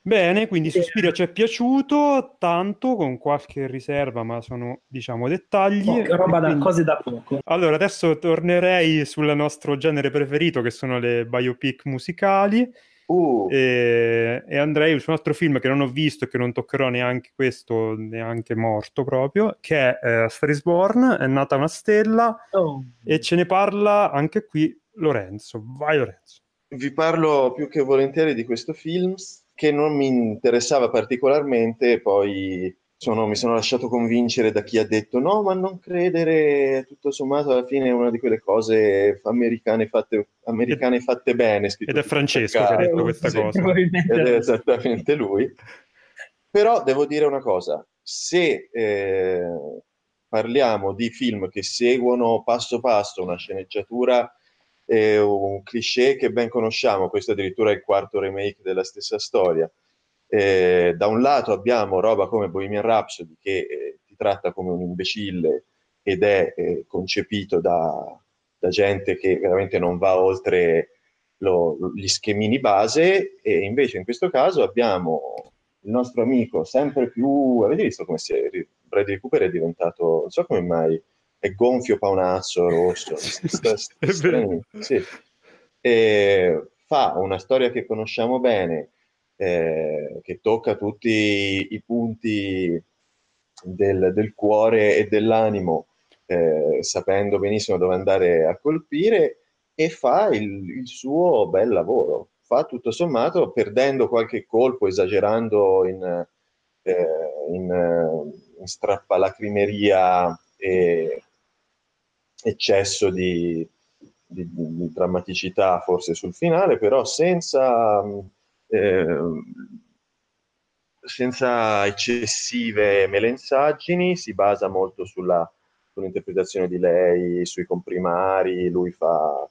Bene, quindi Suspiria ci è piaciuto tanto, con qualche riserva, ma sono, diciamo, dettagli. Poca roba da quindi... cose da poco. Allora, adesso tornerei sul nostro genere preferito, che sono le biopic musicali. Uh. E, e, andrei su un altro film che non ho visto e che non toccherò neanche questo, neanche morto proprio, che è uh, Star is Born, è nata una stella, oh. e ce ne parla anche qui Lorenzo. Vai Lorenzo. Vi parlo più che volentieri di questo film che non mi interessava particolarmente, poi sono, mi sono lasciato convincere da chi ha detto no, ma non credere, tutto sommato alla fine è una di quelle cose americane fatte, americane fatte bene. Ed è Francesco che ha detto questa sì, cosa. Ed è esattamente lui. Però devo dire una cosa, se eh, parliamo di film che seguono passo passo una sceneggiatura è un cliché che ben conosciamo, questo addirittura è il quarto remake della stessa storia. Eh, da un lato abbiamo roba come Bohemian Rhapsody che eh, ti tratta come un imbecille ed è eh, concepito da, da, gente che veramente non va oltre lo, gli schemini base e invece in questo caso abbiamo il nostro amico sempre più... Avete visto come si è... Bradley Cooper è diventato... Non so come mai... È gonfio paonazzo, rosso. sta, sta, sì. E fa una storia che conosciamo bene, eh, che tocca tutti i punti del, del cuore e dell'animo, eh, sapendo benissimo dove andare a colpire, e fa il, il suo bel lavoro. Fa tutto sommato perdendo qualche colpo, esagerando in, eh, in, in strappalacrimeria e eccesso di, di, di, drammaticità forse sul finale, però senza, eh, senza eccessive melensaggini, si basa molto sulla, sull'interpretazione di lei, sui comprimari, lui fa,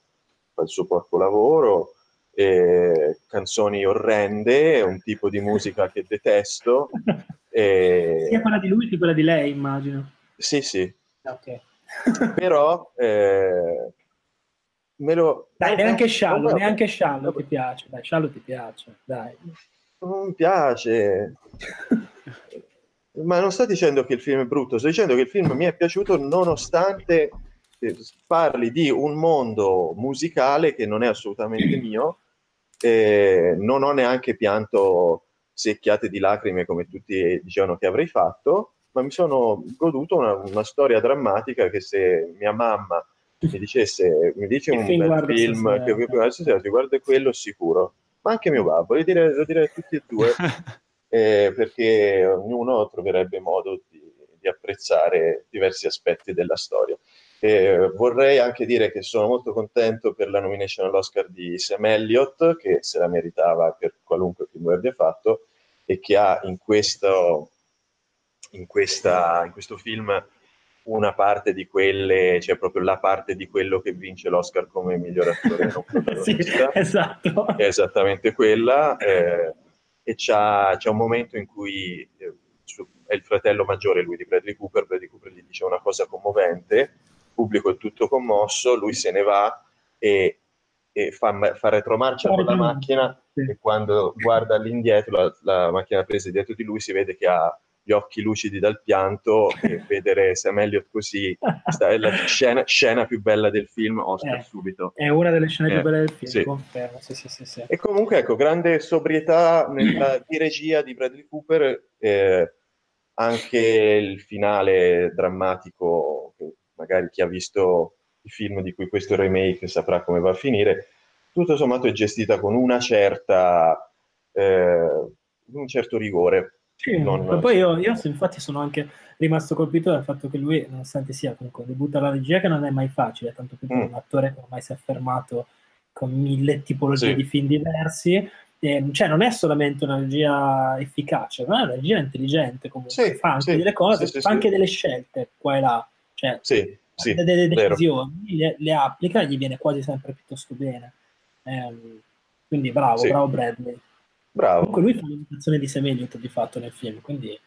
fa il suo porco lavoro eh, canzoni orrende, un tipo di musica che detesto. E... Sia quella di lui che quella di lei, immagino. Sì, sì. Ok. Però eh, me lo... Dai, neanche Sciallo, neanche Sciallo ti piace. Dai, Sciallo ti piace, dai. Non piace. Ma non sto dicendo che il film è brutto, sto dicendo che il film mi è piaciuto nonostante parli di un mondo musicale che non è assolutamente mio eh, non ho neanche pianto secchiate di lacrime come tutti dicevano che avrei fatto, ma mi sono goduto una, una storia drammatica che se mia mamma mi dicesse, mi dice un bel film che stasera ti guarda quello sicuro, ma anche mio babbo, lo direi, lo direi tutti e due, eh, perché ognuno troverebbe modo di, di apprezzare diversi aspetti della storia. E vorrei anche dire che sono molto contento per la nomination all'Oscar di Sam Elliott, che se la meritava per qualunque film abbia fatto, e che ha in questo, in, questa, in questo film una parte di quelle, cioè proprio la parte di quello che vince l'Oscar come miglior attore non protagonista. sì, esatto. È esattamente quella. Eh, e c'è un momento in cui eh, è il fratello maggiore, lui di Bradley Cooper, Bradley Cooper gli dice una cosa commovente pubblico è tutto commosso, lui se ne va e, e fa, fa, retromarcia con la macchina sì. e quando guarda all'indietro, la, la, macchina presa dietro di lui, si vede che ha gli occhi lucidi dal pianto e vedere Sam Elliott così è la scena, scena, più bella del film, Oscar eh, subito. È una delle scene eh, più belle del film, sì. confermo. Sì, sì, e comunque ecco, grande sobrietà nella, di regia di Bradley Cooper, eh, anche il finale drammatico che magari chi ha visto i film di cui questo remake saprà come va a finire, tutto sommato è gestita con una certa, eh, un certo rigore. Sì, non... poi io, io, infatti sono anche rimasto colpito dal fatto che lui, nonostante sia comunque debutta alla regia, che non è mai facile, tanto più mm. un attore che ormai si è affermato con mille tipologie sì. di film diversi, eh, cioè non è solamente una regia efficace, ma è una regia intelligente comunque, sì, fa anche sì, delle cose, fa anche delle scelte qua e là. Cioè, sì, sì, delle decisioni, le, le, applica e gli viene quasi sempre piuttosto bene. Eh, quindi bravo, bravo Bradley. Bravo. Comunque lui fa l'imitazione di Sam Elliott di fatto nel film, quindi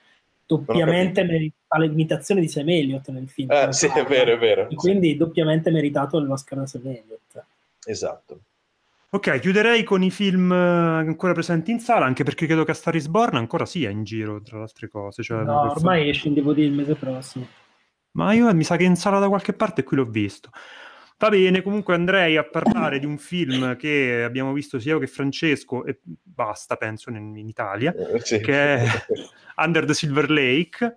doppiamente meri- fa l'imitazione di Sam Elliott nel film. Eh, sì, è vero, è vero. E quindi doppiamente meritato l'Oscar da Sam Elliott. Esatto. Ok, chiuderei con i film eh, ancora presenti in sala, anche perché credo che a Star is Born ancora sia in giro, tra le altre cose. Cioè, no, ormai esce in DVD il mese prossimo. Ma io mi sa che in sala da qualche parte qui l'ho visto. Va bene, comunque andrei a parlare di un film che abbiamo visto sia io che Francesco, e basta penso in, in Italia, eh, sì. che è Under the Silver Lake.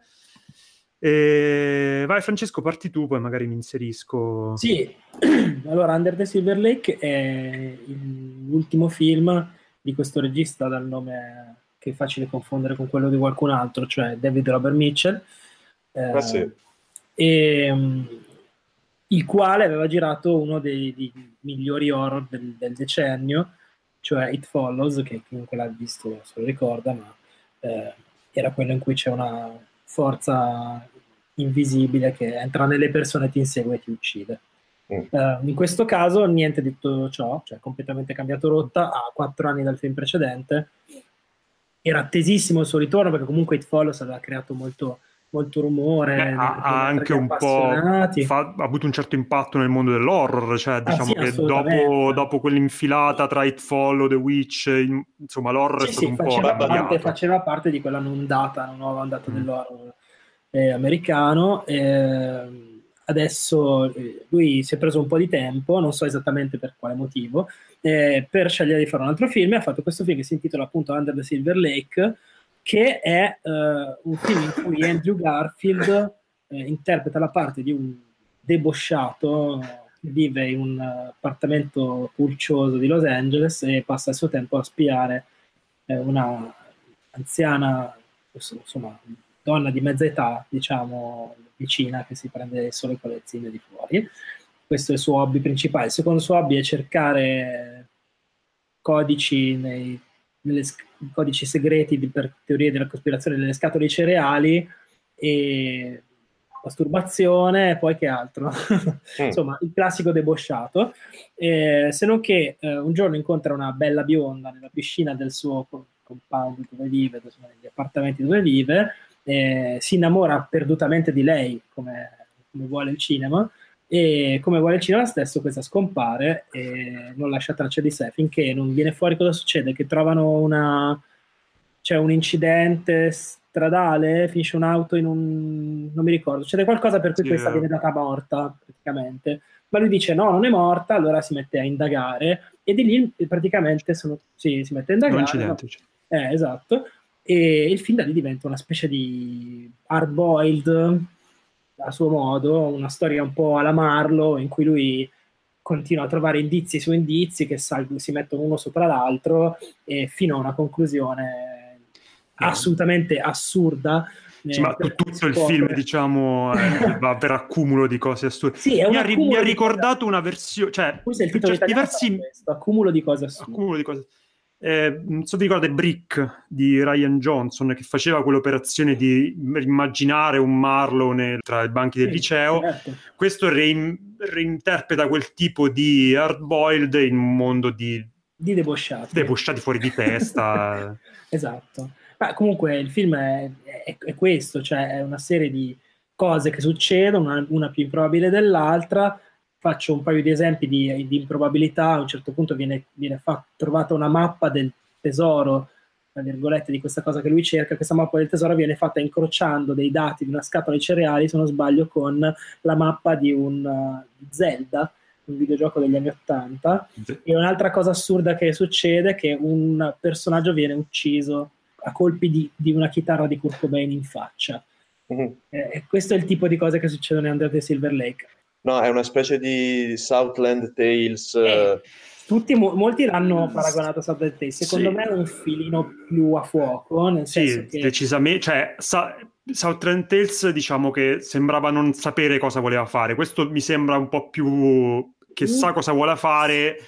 E... Vai Francesco, parti tu, poi magari mi inserisco. Sì, allora Under the Silver Lake è l'ultimo film di questo regista dal nome che è facile confondere con quello di qualcun altro, cioè David Robert Mitchell. Eh, ah, sì e, um, il quale aveva girato uno dei, dei migliori horror del, del, decennio, cioè It Follows, che chiunque l'ha visto se lo ricorda, ma eh, era quello in cui c'è una forza invisibile che entra nelle persone, ti insegue e ti uccide. Mm. Uh, in questo caso niente di tutto ciò, cioè completamente cambiato rotta, a quattro anni dal film precedente. Era attesissimo il suo ritorno perché comunque It Follows aveva creato molto molto rumore. Beh, ha, ha anche un po' fa, ha avuto un certo impatto nel mondo dell'horror, cioè ah, diciamo sì, che dopo, dopo, quell'infilata tra It Follow, The Witch, in, insomma l'horror sì, è stato sì, un faceva po' parte, faceva parte di quella ondata, una nuova ondata mm. dell'horror eh, americano. Eh, adesso eh, lui si è preso un po' di tempo, non so esattamente per quale motivo, eh, per scegliere di fare un altro film ha fatto questo film che si intitola appunto Under the Silver Lake, che è uh, un film in cui Andrew Garfield eh, interpreta la parte di un debosciato che vive in un appartamento pulcioso di Los Angeles e passa il suo tempo a spiare eh, una anziana, insomma, donna di mezza età, diciamo, vicina che si prende solo le colezzine di fuori. Questo è il suo hobby principale. Il secondo suo hobby è cercare codici nei nelle, codici segreti di, per teorie della cospirazione delle scatole cereali e masturbazione e poi che altro mm. insomma il classico debosciato eh, se non che eh, un giorno incontra una bella bionda nella piscina del suo compound dove vive negli appartamenti dove vive eh, si innamora perdutamente di lei, come, come, vuole il cinema, e come vuole il cinema stesso questa scompare e non lascia traccia di sé finché non viene fuori cosa succede, che trovano una... c'è un incidente stradale, finisce un'auto in un... non mi ricordo, succede qualcosa per cui sì, questa viene data morta praticamente, ma lui dice no, non è morta, allora si mette a indagare e di lì praticamente sono... sì, si mette a indagare. Un incidente. No? Eh, esatto e il film da lì diventa una specie di hard-boiled a suo modo, una storia un po' alla Marlo in cui lui continua a trovare indizi su indizi che sal- si mettono uno sopra l'altro e fino a una conclusione assolutamente assurda. Sì, ma tutto il film, diciamo, eh, va per accumulo di cose assurde. Sì, mi, ha, mi ha ricordato una versione, cioè, questo è il titolo diversi... questo, accumulo di cose assurde. Accumulo di cose eh, non so vi ricordate Brick di Ryan Johnson che faceva quell'operazione di immaginare un Marlowe tra i banchi del liceo. Certo. Questo rein- reinterpreta quel tipo di hard boiled in un mondo di, di debosciati. debosciati fuori di testa. esatto. Ma comunque il film è, è, è, questo, cioè è una serie di cose che succedono, una, una più improbabile dell'altra faccio un paio di esempi di, di improbabilità, a un certo punto viene, viene fatta, trovata una mappa del tesoro, tra virgolette, di questa cosa che lui cerca, questa mappa del tesoro viene fatta incrociando dei dati di una scatola di cereali, se non sbaglio, con la mappa di un uh, Zelda, un videogioco degli anni Ottanta. E un'altra cosa assurda che succede è che un personaggio viene ucciso a colpi di, di una chitarra di Kurt Cobain in faccia. Mm-hmm. Eh, questo è il tipo di cose che succedono in Under the Silver Lake. No, è una specie di Southland Tales. Eh, eh. tutti, mo- molti l'hanno paragonato a Southland Tales. Secondo sì. me è un filino più a fuoco. Nel senso sì, che... decisamente. Cioè, sa- Southland Tales, diciamo che sembrava non sapere cosa voleva fare. Questo mi sembra un po' più che mm. sa cosa vuole fare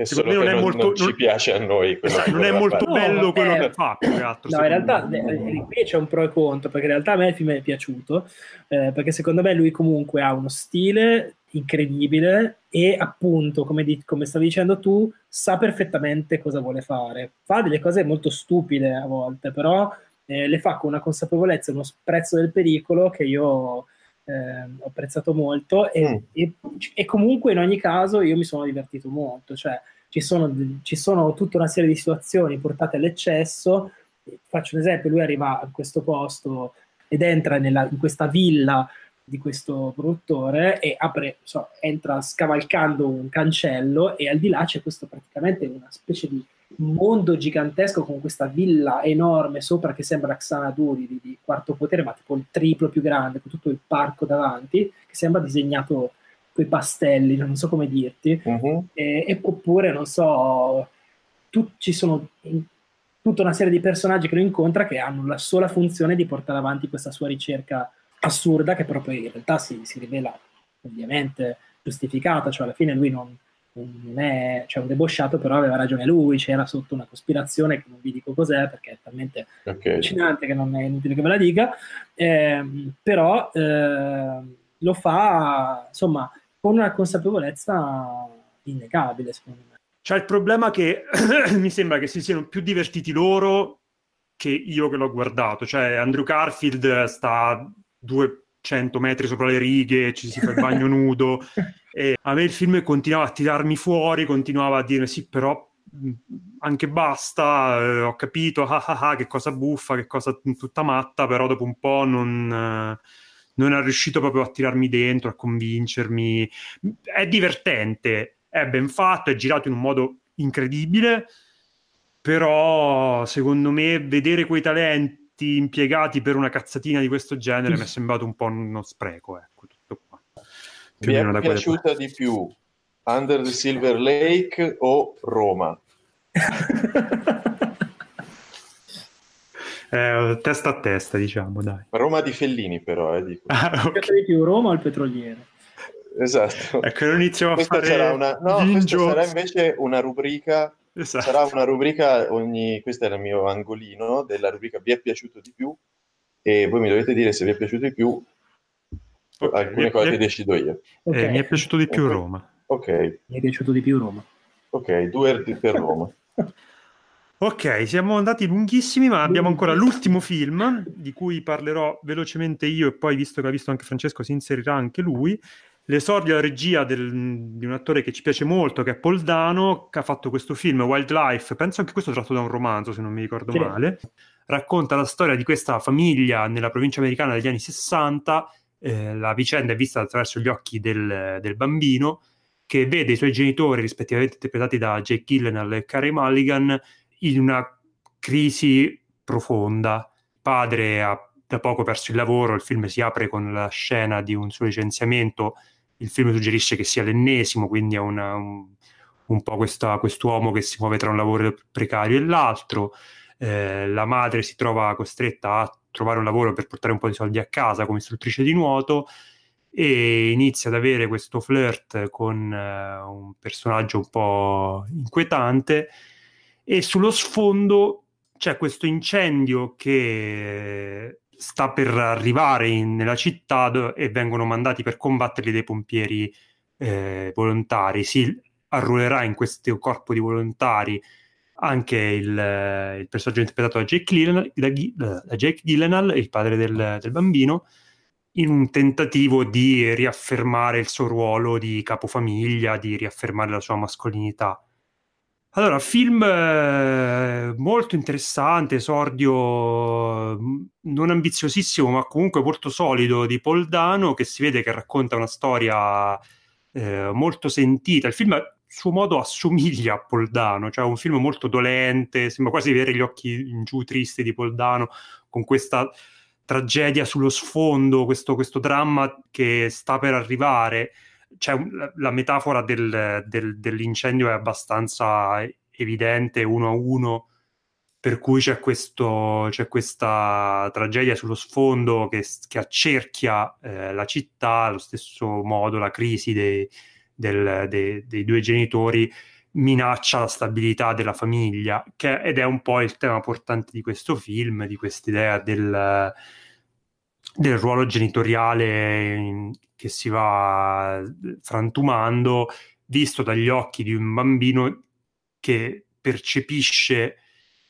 e secondo me non, è non, molto, non ci piace a noi non è molto fare. bello no, quello che fa più che altro, no in realtà eh, qui c'è un pro e contro perché in realtà a me il film è piaciuto eh, perché secondo me lui comunque ha uno stile incredibile e appunto come, di, come stavi dicendo tu sa perfettamente cosa vuole fare. Fa delle cose molto stupide a volte però eh, le fa con una consapevolezza uno sprezzo del pericolo che io eh, ho apprezzato molto e, mm. e, e, comunque in ogni caso io mi sono divertito molto, cioè ci sono, ci sono tutta una serie di situazioni portate all'eccesso, faccio un esempio, lui arriva a questo posto ed entra nella, in questa villa di questo produttore e apre, so, entra scavalcando un cancello e al di là c'è questo praticamente una specie di mondo gigantesco con questa villa enorme sopra che sembra Xanadu di, di quarto potere, ma tipo il triplo più grande, con tutto il parco davanti, che sembra disegnato coi pastelli, non so come dirti. Uh-huh. E, e, oppure, non so, tu, ci sono in, tutta una serie di personaggi che lo incontra che hanno la sola funzione di portare avanti questa sua ricerca assurda, che poi in realtà si, si rivela ovviamente giustificata, cioè alla fine lui non non è cioè un debosciato, però aveva ragione lui, c'era sotto una cospirazione che non vi dico cos'è perché è talmente okay. allucinante che non è inutile che ve la dica, eh, però eh, lo fa insomma con una consapevolezza innegabile secondo me. C'è il problema che mi sembra che si siano più divertiti loro che io che l'ho guardato, cioè Andrew Garfield sta 200 metri sopra le righe, ci si fa il bagno nudo. E a me il film continuava a tirarmi fuori, continuava a dire sì, però anche basta, eh, ho capito, ah, ah, ah, che cosa buffa, che cosa tutta matta, però dopo un po' non, eh, non è riuscito proprio a tirarmi dentro, a convincermi. È divertente, è ben fatto, è girato in un modo incredibile, però secondo me vedere quei talenti impiegati per una cazzatina di questo genere mi è sembrato un po' uno spreco, ecco, tutto qua. Più mi è piaciuta di più Under the Silver Lake o Roma? eh, testa a testa, diciamo, dai. Roma di Fellini, però, eh, dico. Ah, okay. più Roma o il petroliere? Esatto. Ecco, non iniziamo questa a fare sarà una... No, questa sarà invece una rubrica esatto. sarà una rubrica ogni questo è il mio angolino della rubrica vi è piaciuto di più e voi mi dovete dire se vi è piaciuto di più okay. alcune cose che decido io okay. eh, mi è piaciuto di più okay. Roma ok mi è piaciuto di più Roma ok due per Roma Ok, siamo andati lunghissimi, ma abbiamo ancora l'ultimo film di cui parlerò velocemente io e poi, visto che ha visto anche Francesco, si inserirà anche lui. L'esordio alla regia del, di un attore che ci piace molto, che è Paul Dano, che ha fatto questo film Wildlife, penso anche questo tratto da un romanzo, se non mi ricordo sì. male. Racconta la storia di questa famiglia nella provincia americana degli anni 60. Eh, la vicenda è vista attraverso gli occhi del, del bambino, che vede i suoi genitori, rispettivamente interpretati da Jake Gyllenhaal e Carey Mulligan, in una crisi profonda. Padre ha da poco perso il lavoro, il film si apre con la scena di un suo licenziamento, il film suggerisce che sia l'ennesimo, quindi è una, un, un, po' questa, quest'uomo che si muove tra un lavoro precario e l'altro. Eh, la madre si trova costretta a trovare un lavoro per portare un po' di soldi a casa come istruttrice di nuoto e inizia ad avere questo flirt con eh, un personaggio un po' inquietante e sullo sfondo c'è questo incendio che sta per arrivare in, nella città do- e vengono mandati per combatterli dei pompieri eh, volontari. Si arruolerà in questo corpo di volontari anche il, il personaggio interpretato da Jake Gyllenhaal, da, da Jake Gyllenhaal il padre del, del, bambino, in un tentativo di riaffermare il suo ruolo di capofamiglia, di riaffermare la sua mascolinità. Allora, film eh, molto interessante, esordio mm, non ambiziosissimo, ma comunque molto solido di Paul Dano, che si vede che racconta una storia eh, molto sentita. Il film a suo modo assomiglia a Paul Dano, cioè un film molto dolente, sembra quasi vedere gli occhi in giù tristi di Paul Dano, con questa tragedia sullo sfondo, questo, questo dramma che sta per arrivare cioè, la metafora del, del, dell'incendio è abbastanza evidente uno a uno, per cui c'è, questo, c'è questa tragedia sullo sfondo che, che accerchia eh, la città, allo stesso modo la crisi dei, del, dei, dei due genitori minaccia la stabilità della famiglia, che, ed è un po' il tema portante di questo film, di quest'idea del, del ruolo genitoriale che si va frantumando, visto dagli occhi di un bambino che percepisce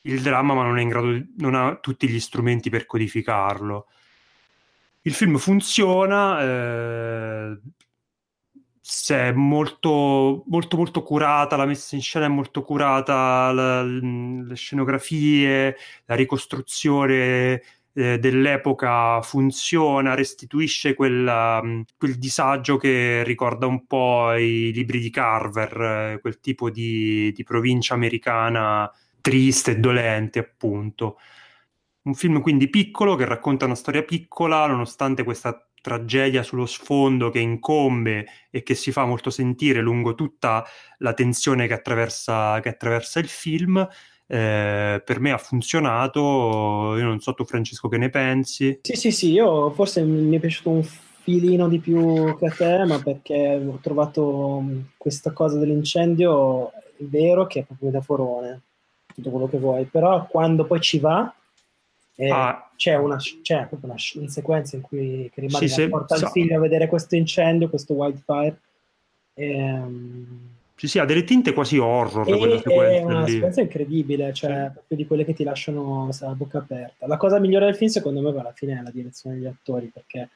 il dramma ma non è in grado di, non ha tutti gli strumenti per codificarlo. Il film funziona, eh, è molto, molto, molto curata, la messa in scena è molto curata, la, le scenografie, la ricostruzione eh, dell'epoca funziona, restituisce quel, um, quel, disagio che ricorda un po' i libri di Carver, eh, quel tipo di, di provincia americana triste e dolente, appunto. Un film quindi piccolo che racconta una storia piccola, nonostante questa tragedia sullo sfondo che incombe e che si fa molto sentire lungo tutta la tensione che attraversa, che attraversa il film eh, per me ha funzionato. Io non so tu, Francesco, che ne pensi? Sì, sì, sì. Io forse mi è piaciuto un filino di più che a te, ma perché ho trovato mm, questa cosa dell'incendio è vero che è proprio metaforone, tutto quello che vuoi, però quando poi ci va. Eh, ah. C'è, una, c'è proprio una, una, sequenza in cui che rimane sì, porta il so. figlio a vedere questo incendio, questo wildfire. E, um, Sì, sì, ha delle tinte quasi horror. E, è una lì. sequenza incredibile, cioè proprio di quelle che ti lasciano la bocca aperta. La cosa migliore del film, secondo me, alla fine è la direzione degli attori, perché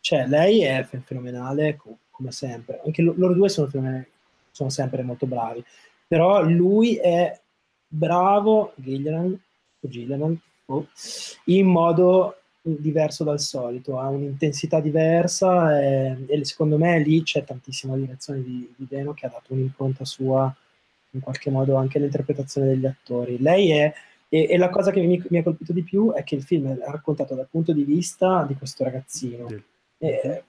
cioè, lei è fenomenale, come sempre. Anche loro due sono, sono sempre molto bravi. Però lui è bravo, Gillian, o Gillian, oh, in modo diverso dal solito, ha un'intensità diversa e, e, secondo me lì c'è tantissima direzione di, di Deno che ha dato un'impronta sua in qualche modo anche all'interpretazione degli attori. Lei è, e, e la cosa che mi, mi, ha colpito di più è che il film è raccontato dal punto di vista di questo ragazzino. E,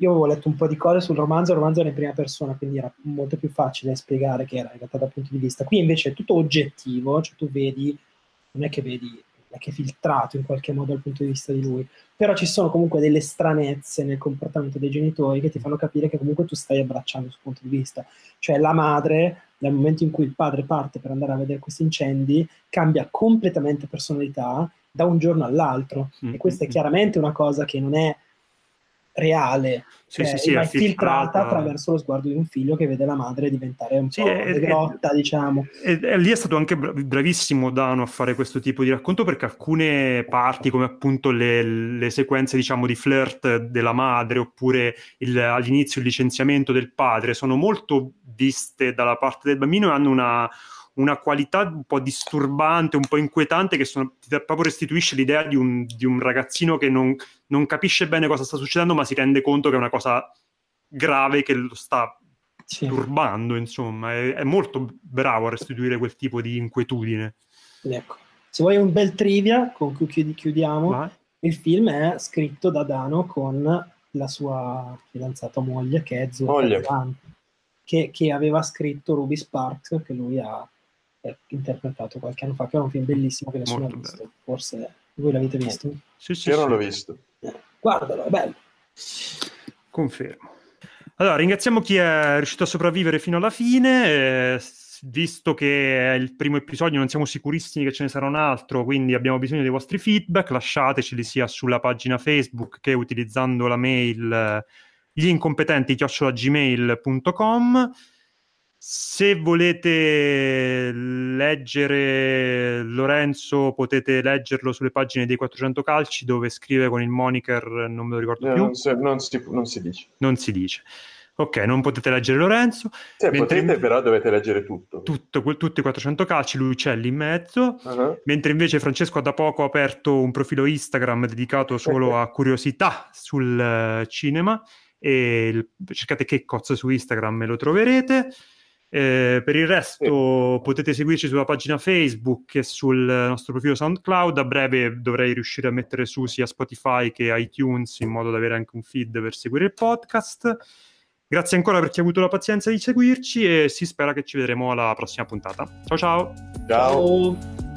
io avevo letto un po' di cose sul romanzo, il romanzo era in prima persona, quindi era molto più facile spiegare che era in realtà dal punto di vista. Qui invece è tutto oggettivo, cioè tu vedi, non è che vedi che è filtrato in qualche modo dal punto di vista di lui, però ci sono comunque delle stranezze nel comportamento dei genitori che ti fanno capire che comunque tu stai abbracciando sul punto di vista, cioè la madre nel momento in cui il padre parte per andare a vedere questi incendi cambia completamente personalità da un giorno all'altro. Mm-hmm. e questa è chiaramente una cosa che non è reale, sì, cioè, sì, sì, è filtrata attraverso lo sguardo di un figlio che vede la madre diventare un sì, po' è, grotta, diciamo. E, e, lì è stato anche bravissimo Dano a fare questo tipo di racconto perché alcune parti, come appunto le, le sequenze diciamo di flirt della madre oppure il, all'inizio il licenziamento del padre, sono molto viste dalla parte del bambino e hanno una una qualità un po' disturbante, un po' inquietante, che sono, proprio restituisce l'idea di un, di un ragazzino che non, non, capisce bene cosa sta succedendo, ma si rende conto che è una cosa grave che lo sta sì. turbando, insomma. È, è, molto bravo a restituire quel tipo di inquietudine. Ecco. Se vuoi un bel trivia con cui chiudiamo, Vai. il film è scritto da Dano con la sua fidanzata moglie, che è Zurka che, che aveva scritto Ruby Sparks, che lui ha interpretato qualche anno fa, che era un film bellissimo che nessuno Molto ha visto. Bello. Forse voi l'avete visto? Sì, sì, Io sì. non l'ho visto. Guardalo, è bello. Confermo. Allora, ringraziamo chi è riuscito a sopravvivere fino alla fine. Eh, visto che è il primo episodio, non siamo sicurissimi che ce ne sarà un altro, quindi abbiamo bisogno dei vostri feedback. Lasciateceli sia sulla pagina Facebook che utilizzando la mail eh, gli incompetenti chiocciolagmail.com se volete leggere Lorenzo, potete leggerlo sulle pagine dei 400 calci dove scrive con il moniker, non me lo ricordo no, più. Non si, non, si, non si, dice. Non si dice. Ok, non potete leggere Lorenzo. Cioè, potete, in... però dovete leggere tutto. tutto. Tutti i 400 calci, lui c'è lì in mezzo. Uh-huh. Mentre invece Francesco ha da poco aperto un profilo Instagram dedicato solo a curiosità sul uh, cinema. E cercate che cozzo su Instagram e lo troverete. Eh, per il resto sì. potete seguirci sulla pagina Facebook e sul nostro profilo SoundCloud. A breve dovrei riuscire a mettere su sia Spotify che iTunes in modo da avere anche un feed per seguire il podcast. Grazie ancora per chi ha avuto la pazienza di seguirci e si spera che ci vedremo alla prossima puntata. Ciao ciao. Ciao. ciao.